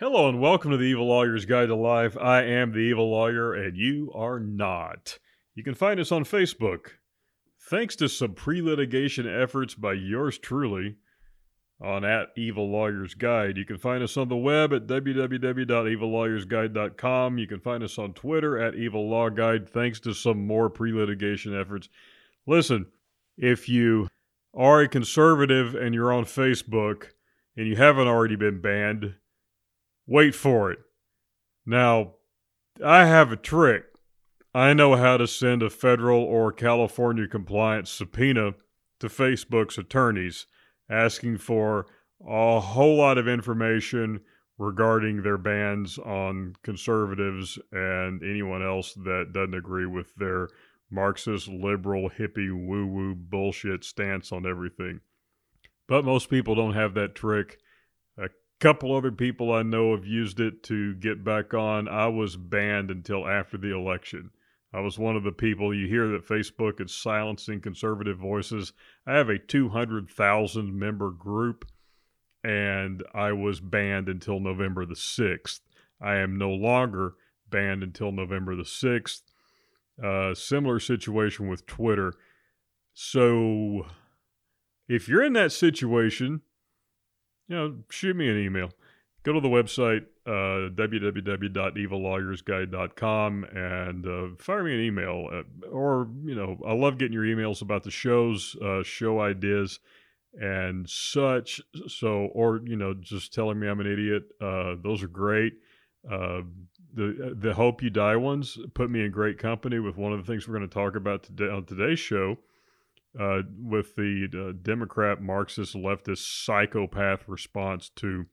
Hello and welcome to the Evil Lawyer's Guide to Life. I am the Evil Lawyer and you are not. You can find us on Facebook. Thanks to some pre litigation efforts by yours truly on at Evil Lawyer's Guide. You can find us on the web at www.evillawyersguide.com. You can find us on Twitter at Evil Law Guide. Thanks to some more pre litigation efforts. Listen, if you are a conservative and you're on Facebook and you haven't already been banned, Wait for it. Now, I have a trick. I know how to send a federal or California compliant subpoena to Facebook's attorneys asking for a whole lot of information regarding their bans on conservatives and anyone else that doesn't agree with their Marxist, liberal, hippie, woo woo bullshit stance on everything. But most people don't have that trick couple other people I know have used it to get back on. I was banned until after the election. I was one of the people you hear that Facebook is silencing conservative voices. I have a 200,000 member group and I was banned until November the 6th. I am no longer banned until November the 6th. Uh, similar situation with Twitter. So if you're in that situation, you know, shoot me an email. Go to the website, uh, www.evillawyersguide.com, and uh, fire me an email. Uh, or, you know, I love getting your emails about the shows, uh, show ideas, and such. So, or, you know, just telling me I'm an idiot. Uh, those are great. Uh, the the hope you die ones put me in great company with one of the things we're going to talk about today on today's show uh, with the uh, Democrat, Marxist, leftist psychopath response to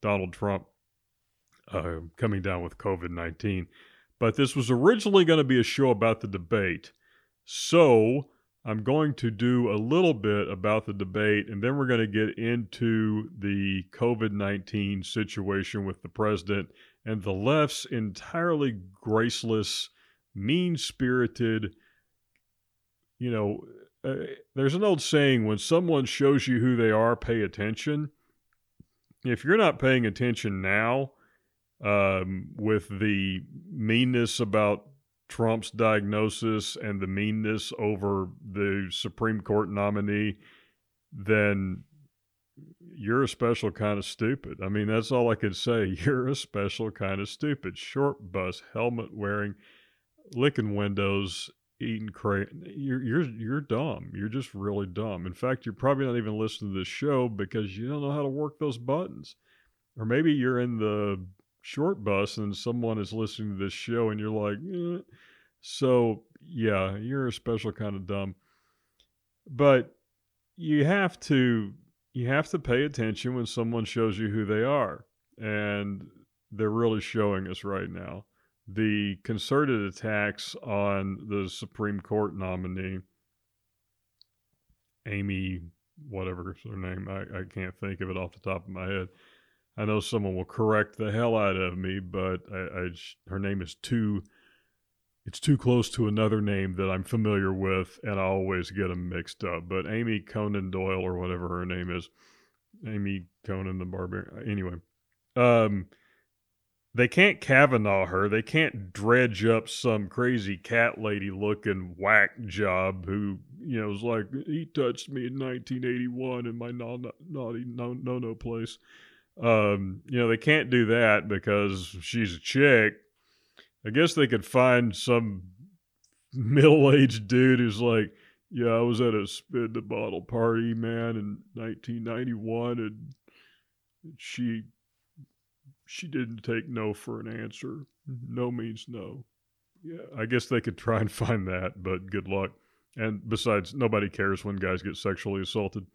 Donald Trump uh, coming down with COVID 19. But this was originally going to be a show about the debate. So I'm going to do a little bit about the debate, and then we're going to get into the COVID 19 situation with the president and the left's entirely graceless, mean spirited, you know, uh, there's an old saying when someone shows you who they are, pay attention. If you're not paying attention now, um, with the meanness about Trump's diagnosis and the meanness over the Supreme Court nominee, then you're a special kind of stupid. I mean, that's all I can say. You're a special kind of stupid. Short bus, helmet wearing, licking windows, eating crate. You're you're you're dumb. You're just really dumb. In fact, you're probably not even listening to this show because you don't know how to work those buttons. Or maybe you're in the short bus and someone is listening to this show and you're like, eh. so yeah, you're a special kind of dumb. But you have to you have to pay attention when someone shows you who they are. And they're really showing us right now the concerted attacks on the Supreme Court nominee, Amy, whatever her name, I, I can't think of it off the top of my head. I know someone will correct the hell out of me, but I, I her name is too. It's too close to another name that I'm familiar with, and I always get them mixed up. But Amy Conan Doyle, or whatever her name is, Amy Conan the Barbarian. Anyway, um, they can't Kavanaugh her. They can't dredge up some crazy cat lady looking whack job who, you know, is like, he touched me in 1981 in my naughty no no no place. Um, you know, they can't do that because she's a chick. I guess they could find some middle aged dude who's like, yeah, I was at a spin the bottle party, man, in 1991, and she she didn't take no for an answer. No means no. Yeah, I guess they could try and find that, but good luck. And besides, nobody cares when guys get sexually assaulted.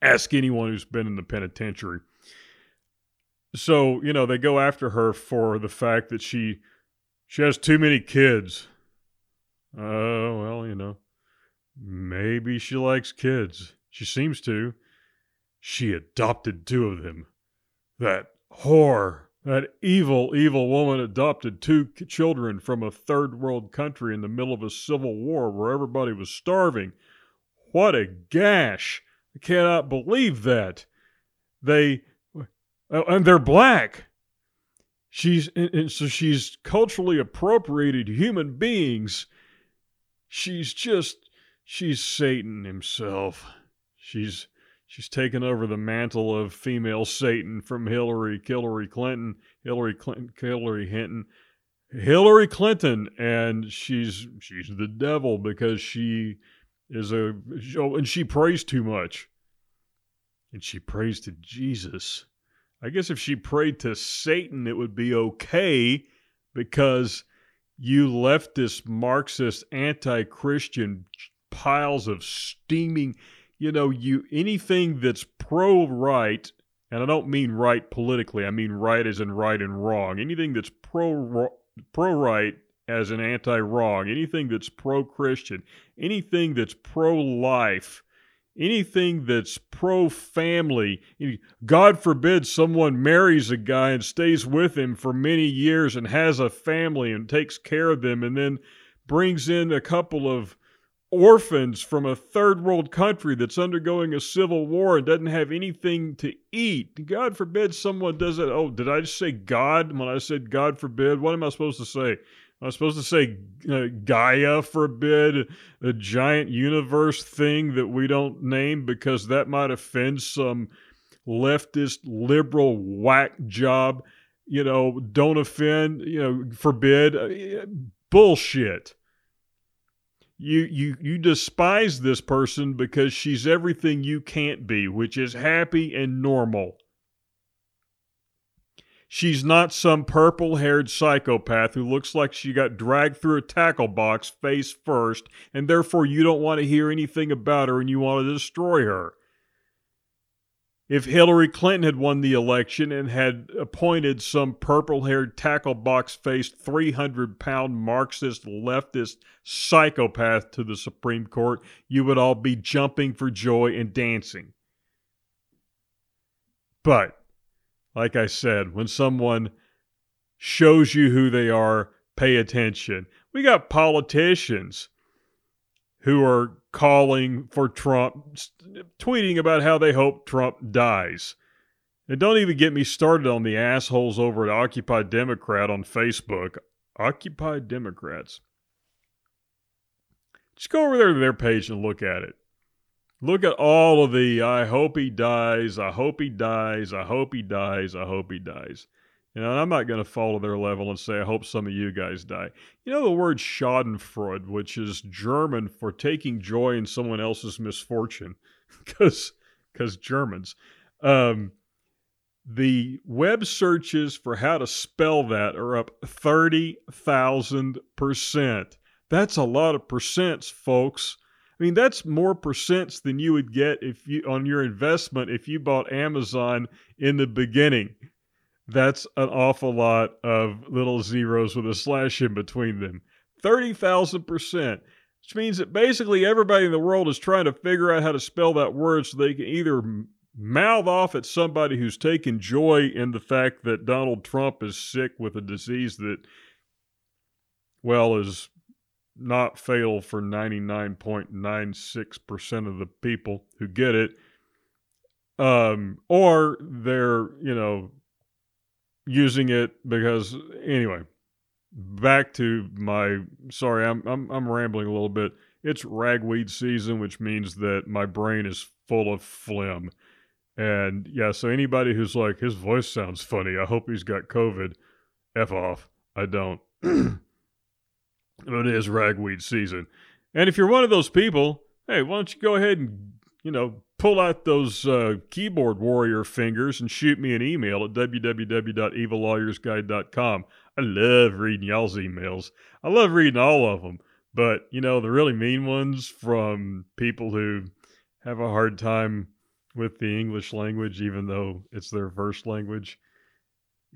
Ask anyone who's been in the penitentiary. So, you know, they go after her for the fact that she she has too many kids. Oh, uh, well, you know. Maybe she likes kids. She seems to. She adopted two of them. That whore, that evil, evil woman adopted two children from a third world country in the middle of a civil war where everybody was starving. What a gash! I cannot believe that. They, oh, and they're black. She's and so she's culturally appropriated human beings. She's just she's Satan himself. She's she's taken over the mantle of female Satan from Hillary, Hillary Clinton, Hillary Clinton, Hillary Hinton, Hillary Clinton, and she's she's the devil because she is a oh, and she prays too much. And she prays to Jesus. I guess if she prayed to Satan, it would be okay because you leftist, Marxist, anti Christian piles of steaming, you know, you anything that's pro right, and I don't mean right politically, I mean right as in right and wrong. Anything that's pro pro right as an anti wrong, anything that's pro Christian, anything that's pro life anything that's pro family. God forbid someone marries a guy and stays with him for many years and has a family and takes care of them and then brings in a couple of orphans from a third world country that's undergoing a civil war and doesn't have anything to eat. God forbid someone does it. Oh, did I just say God when I said God forbid? What am I supposed to say? Am I supposed to say uh, Gaia forbid, a giant universe thing that we don't name because that might offend some leftist liberal whack job. You know, don't offend, you know, forbid. Uh, bullshit. You, you, you despise this person because she's everything you can't be, which is happy and normal. She's not some purple haired psychopath who looks like she got dragged through a tackle box face first, and therefore you don't want to hear anything about her and you want to destroy her. If Hillary Clinton had won the election and had appointed some purple haired tackle box faced 300 pound Marxist leftist psychopath to the Supreme Court, you would all be jumping for joy and dancing. But like I said, when someone shows you who they are, pay attention. We got politicians who are calling for Trump, tweeting about how they hope Trump dies. And don't even get me started on the assholes over at Occupy Democrat on Facebook. Occupy Democrats. Just go over there to their page and look at it. Look at all of the I hope he dies, I hope he dies, I hope he dies, I hope he dies. You know, I'm not going to fall to their level and say, I hope some of you guys die. You know the word Schadenfreude, which is German for taking joy in someone else's misfortune, because because Germans. Um, the web searches for how to spell that are up 30,000%. That's a lot of percents, folks. I mean, that's more percents than you would get if you on your investment if you bought Amazon in the beginning. That's an awful lot of little zeros with a slash in between them. 30,000%, which means that basically everybody in the world is trying to figure out how to spell that word so they can either mouth off at somebody who's taken joy in the fact that Donald Trump is sick with a disease that, well, is not fatal for 99.96% of the people who get it. Um, or they're, you know, using it because, anyway, back to my, sorry, I'm, I'm, I'm rambling a little bit. It's ragweed season, which means that my brain is full of phlegm. And yeah, so anybody who's like, his voice sounds funny, I hope he's got COVID. F off. I don't. it is ragweed season. And if you're one of those people, hey, why don't you go ahead and, you know, pull out those uh, keyboard warrior fingers and shoot me an email at www.evillawyersguide.com. I love reading y'all's emails. I love reading all of them. But, you know, the really mean ones from people who have a hard time with the English language, even though it's their first language.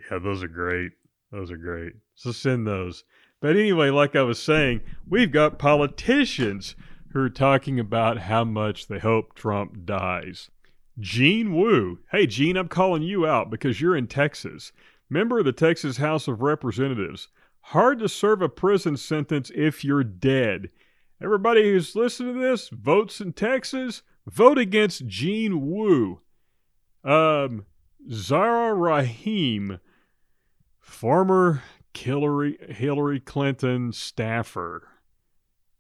Yeah, those are great. Those are great. So send those. But anyway, like I was saying, we've got politicians who are talking about how much they hope Trump dies. Gene Wu. Hey, Gene, I'm calling you out because you're in Texas. Member of the Texas House of Representatives. Hard to serve a prison sentence if you're dead. Everybody who's listening to this votes in Texas, vote against Gene Wu. Um, Zara Rahim, former Hillary, Hillary Clinton staffer.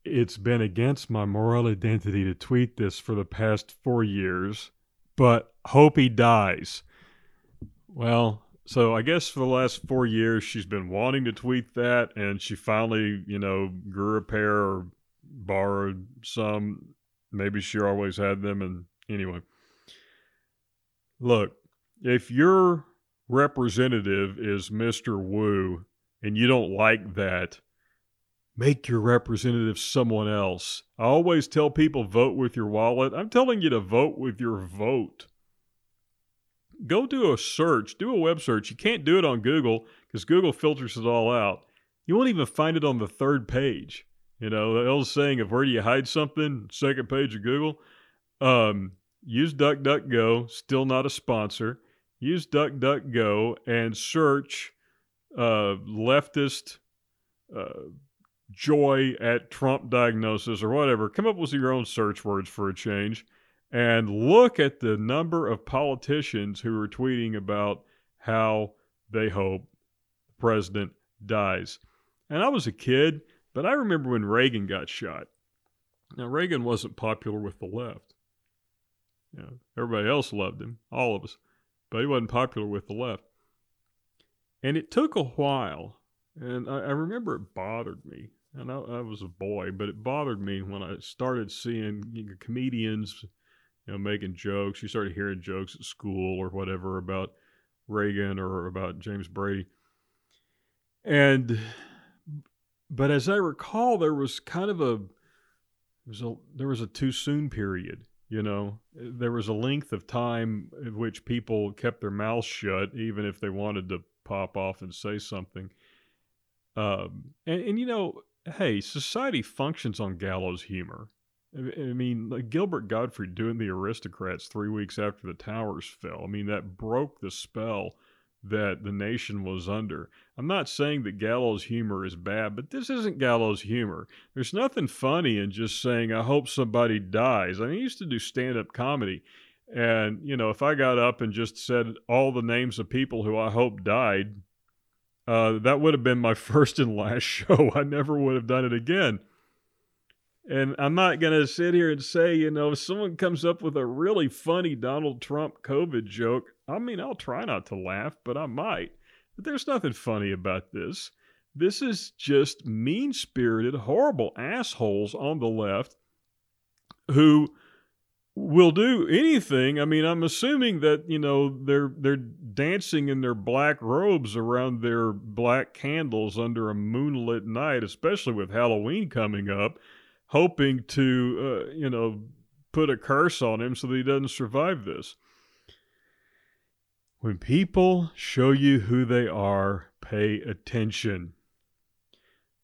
It's been against my moral identity to tweet this for the past four years, but hope he dies. Well, so I guess for the last four years she's been wanting to tweet that, and she finally, you know, grew a pair or borrowed some. Maybe she always had them, and anyway. Look, if your representative is Mr. Wu and you don't like that, make your representative someone else. I always tell people vote with your wallet. I'm telling you to vote with your vote. Go do a search, do a web search. You can't do it on Google because Google filters it all out. You won't even find it on the third page. You know, the old saying of where do you hide something? Second page of Google. Um, use DuckDuckGo, still not a sponsor. Use DuckDuckGo and search uh, leftist uh, joy at Trump diagnosis or whatever. Come up with your own search words for a change and look at the number of politicians who are tweeting about how they hope the president dies. And I was a kid, but I remember when Reagan got shot. Now, Reagan wasn't popular with the left. You know, everybody else loved him, all of us, but he wasn't popular with the left. And it took a while, and I, I remember it bothered me. And I, I, was a boy, but it bothered me when I started seeing you know, comedians, you know, making jokes. You started hearing jokes at school or whatever about Reagan or about James Brady. And, but as I recall, there was kind of a, there was a, there was a too soon period. You know, there was a length of time in which people kept their mouths shut, even if they wanted to pop off and say something. Um, and, and, you know, hey, society functions on gallows humor. I, mean, like Gilbert Gottfried doing the aristocrats three weeks after the towers fell. I mean, that broke the spell that the nation was under. I'm not saying that gallows humor is bad, but this isn't gallows humor. There's nothing funny in just saying, I hope somebody dies. I, mean, I used to do stand up comedy. And, you know, if I got up and just said all the names of people who I hope died, uh, that would have been my first and last show. I never would have done it again. And I'm not going to sit here and say, you know, if someone comes up with a really funny Donald Trump COVID joke, I mean, I'll try not to laugh, but I might. But there's nothing funny about this. This is just mean spirited, horrible assholes on the left who will do anything. I mean, I'm assuming that you know they're they're dancing in their black robes around their black candles under a moonlit night, especially with Halloween coming up, hoping to uh, you know put a curse on him so that he doesn't survive this. When people show you who they are, pay attention.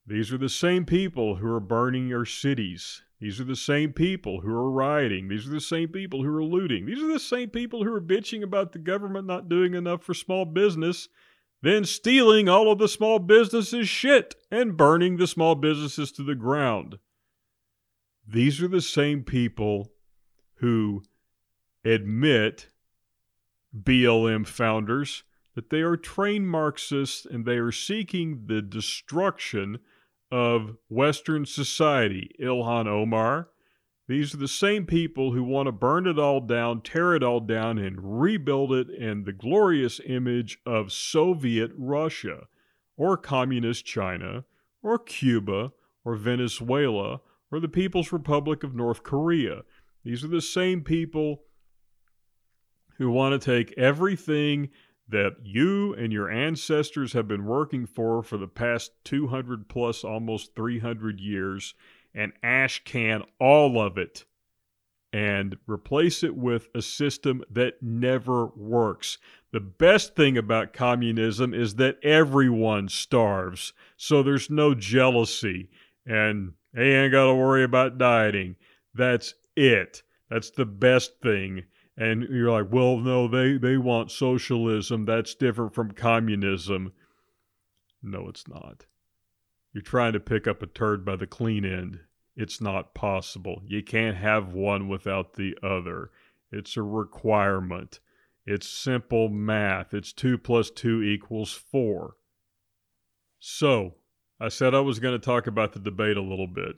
These are the same people who are burning your cities. These are the same people who are rioting. These are the same people who are looting. These are the same people who are bitching about the government not doing enough for small business, then stealing all of the small businesses' shit and burning the small businesses to the ground. These are the same people who admit, BLM founders, that they are trained Marxists and they are seeking the destruction of Western society, Ilhan Omar. These are the same people who want to burn it all down, tear it all down, and rebuild it in the glorious image of Soviet Russia, or Communist China, or Cuba, or Venezuela, or the People's Republic of North Korea. These are the same people who want to take everything that you and your ancestors have been working for for the past 200 plus, almost 300 years, and ash can all of it and replace it with a system that never works. The best thing about communism is that everyone starves, so there's no jealousy, and they ain't got to worry about dieting. That's it. That's the best thing and you're like, well, no, they, they want socialism. That's different from communism. No, it's not. You're trying to pick up a turd by the clean end. It's not possible. You can't have one without the other. It's a requirement. It's simple math. It's 2 plus 2 equals 4. So, I said I was going to talk about the debate a little bit.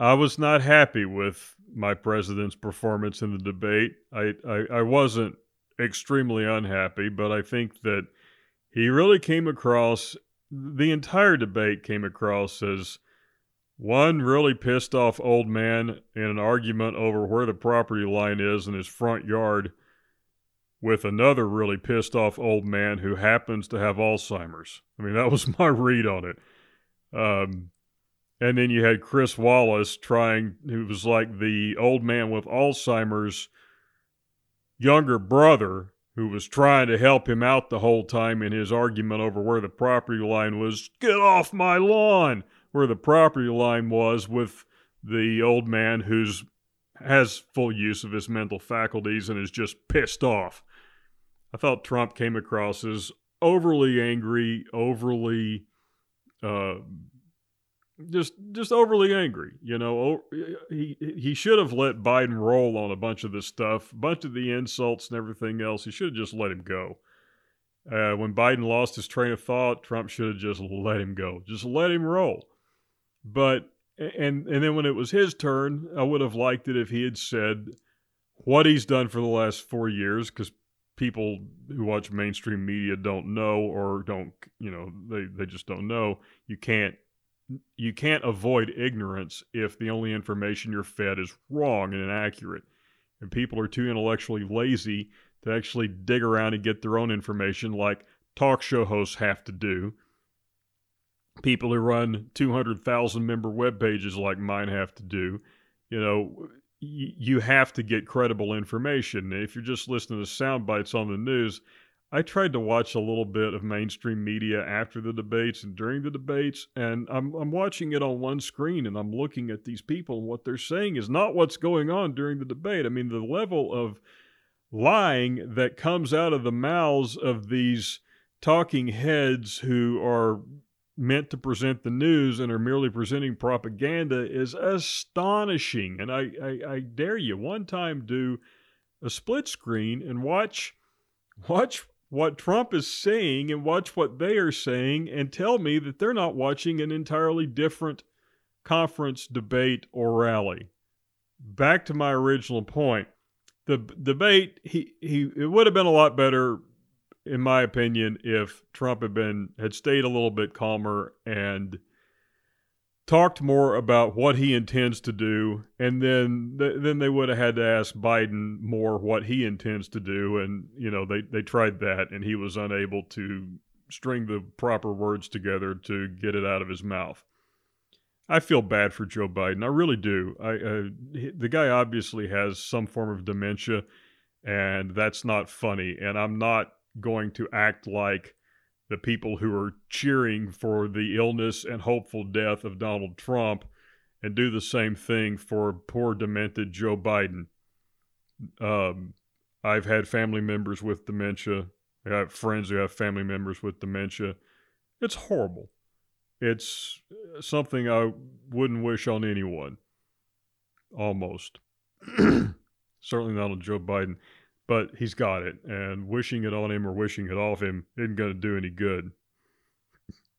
I was not happy with my president's performance in the debate. I, I, I wasn't extremely unhappy, but I think that he really came across, the entire debate came across as one really pissed off old man in an argument over where the property line is in his front yard with another really pissed off old man who happens to have Alzheimer's. I mean, that was my read on it. Um, and then you had Chris Wallace trying, who was like the old man with Alzheimer's younger brother, who was trying to help him out the whole time in his argument over where the property line was. Get off my lawn! Where the property line was with the old man who's has full use of his mental faculties and is just pissed off. I thought Trump came across as overly angry, overly uh, just just overly angry. You know, he he should have let Biden roll on a bunch of this stuff, a bunch of the insults and everything else. He should have just let him go. Uh, when Biden lost his train of thought, Trump should have just let him go, just let him roll. But and and then when it was his turn, I would have liked it if he had said what he's done for the last four years, because people who watch mainstream media don't know or don't you know they, they just don't know you can't you can't avoid ignorance if the only information you're fed is wrong and inaccurate. And people are too intellectually lazy to actually dig around and get their own information like talk show hosts have to do. People who run 200,000 member web pages like mine have to do. You know, you have to get credible information. If you're just listening to sound bites on the news, I tried to watch a little bit of mainstream media after the debates and during the debates, and I'm, I'm watching it on one screen and I'm looking at these people, and what they're saying is not what's going on during the debate. I mean, the level of lying that comes out of the mouths of these talking heads who are meant to present the news and are merely presenting propaganda is astonishing. And I, I, I dare you one time do a split screen and watch watch what Trump is saying and watch what they are saying and tell me that they're not watching an entirely different conference, debate, or rally. Back to my original point. The debate, he, he it would have been a lot better, in my opinion, if Trump had been had stayed a little bit calmer and talked more about what he intends to do, and then th- then they would have had to ask Biden more what he intends to do, and you know they they tried that, and he was unable to string the proper words together to get it out of his mouth. I feel bad for Joe Biden. I really do. I uh, the guy obviously has some form of dementia, and that's not funny. And I'm not going to act like the people who are cheering for the illness and hopeful death of Donald Trump and do the same thing for poor, demented Joe Biden. Um, I've had family members with dementia. I have friends who have family members with dementia. It's horrible. It's something I wouldn't wish on anyone. Almost. Certainly not on Joe Biden but he's got it, and wishing it on him or wishing it off him isn't going to do any good.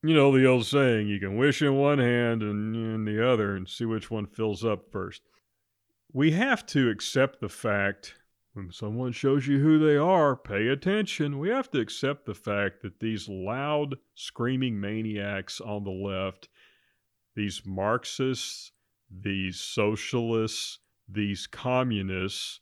You know the old saying, you can wish in one hand and in the other and see which one fills up first. We have to accept the fact when someone shows you who they are, pay attention. We have to accept the fact that these loud, screaming maniacs on the left, these Marxists, these socialists, these communists,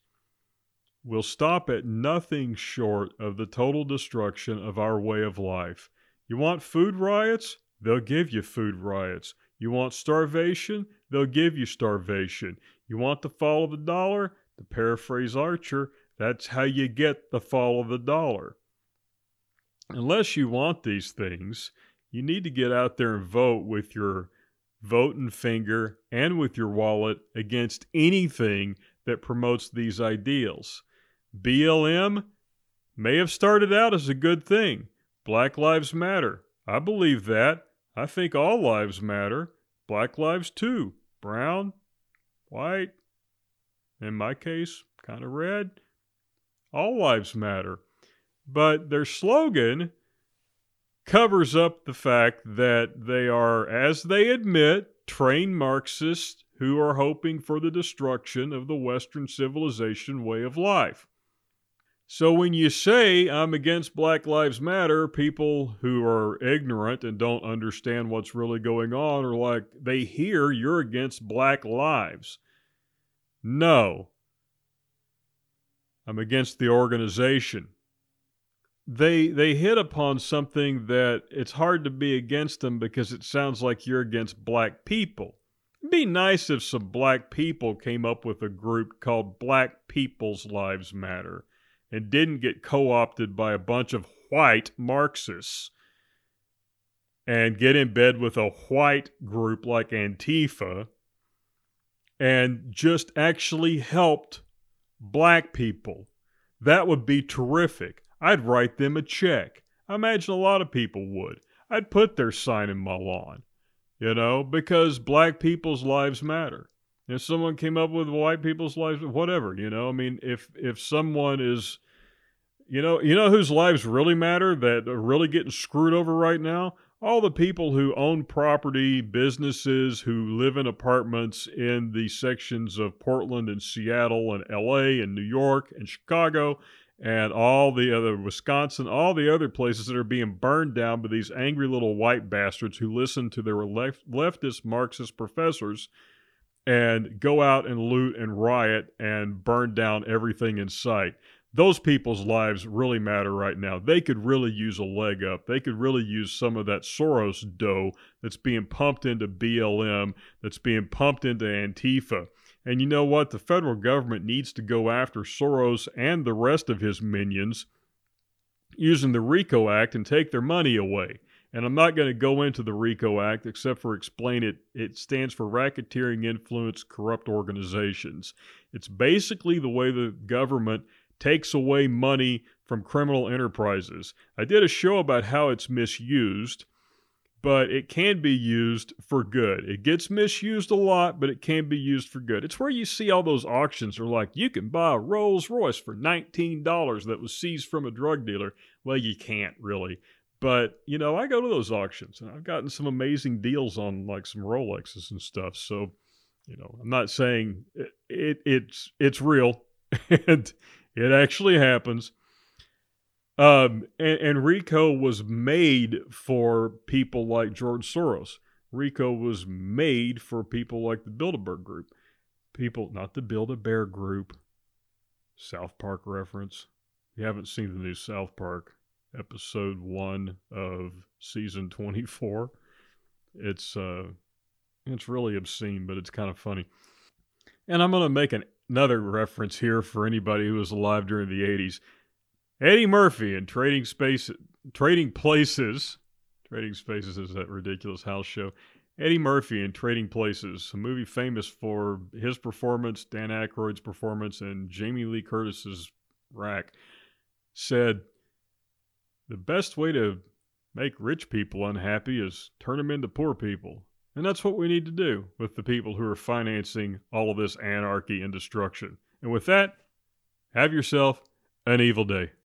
will stop at nothing short of the total destruction of our way of life. You want food riots? They'll give you food riots. You want starvation? They'll give you starvation. You want the fall of the dollar? To paraphrase Archer, that's how you get the fall of the dollar. Unless you want these things, you need to get out there and vote with your voting finger and with your wallet against anything that promotes these ideals. BLM may have started out as a good thing. Black Lives Matter. I believe that. I think all lives matter. Black lives too. Brown, white, in my case, kind of red. All lives matter. But their slogan covers up the fact that they are, as they admit, trained Marxists who are hoping for the destruction of the Western civilization way of life. So when you say I'm against Black Lives Matter, people who are ignorant and don't understand what's really going on are like, they hear you're against Black Lives. No. I'm against the organization. They they hit upon something that it's hard to be against them because it sounds like you're against black people. It'd be nice if some black people came up with a group called Black People's Lives Matter and didn't get co opted by a bunch of white Marxists and get in bed with a white group like Antifa and just actually helped black people. That would be terrific. I'd write them a check. I imagine a lot of people would. I'd put their sign in my lawn, you know, because black people's lives matter. If someone came up with white people's lives, whatever, you know, I mean, if if someone is, you know, you know whose lives really matter that are really getting screwed over right now? All the people who own property, businesses, who live in apartments in the sections of Portland and Seattle and LA and New York and Chicago and all the other Wisconsin, all the other places that are being burned down by these angry little white bastards who listen to their left, leftist Marxist professors and go out and loot and riot and burn down everything in sight. Those people's lives really matter right now. They could really use a leg up. They could really use some of that Soros dough that's being pumped into BLM, that's being pumped into Antifa. And you know what? The federal government needs to go after Soros and the rest of his minions using the RICO Act and take their money away. And I'm not going to go into the RICO Act except for explain it. It stands for Racketeering Influence Corrupt Organizations. It's basically the way the government takes away money from criminal enterprises. I did a show about how it's misused, but it can be used for good. It gets misused a lot, but it can be used for good. It's where you see all those auctions are like, you can buy a Rolls Royce for $19 that was seized from a drug dealer. Well, you can't really but you know, I go to those auctions and I've gotten some amazing deals on like some Rolexes and stuff. So, you know, I'm not saying it, it it's it's real and it actually happens. Um, and, and RICO was made for people like George Soros. RICO was made for people like the Bilderberg Group. People, not the Build a Bear Group. South Park reference. You haven't seen the new South Park, episode one of season 24. It's uh, it's really obscene, but it's kind of funny. And I'm going to make an, another reference here for anybody who was alive during the 80s. Eddie Murphy in Trading Space, Trading Places. Trading Spaces is that ridiculous house show. Eddie Murphy in Trading Places, a movie famous for his performance, Dan Aykroyd's performance, and Jamie Lee Curtis's rack, said, the best way to make rich people unhappy is turn them into poor people. And that's what we need to do with the people who are financing all of this anarchy and destruction. And with that, have yourself an evil day.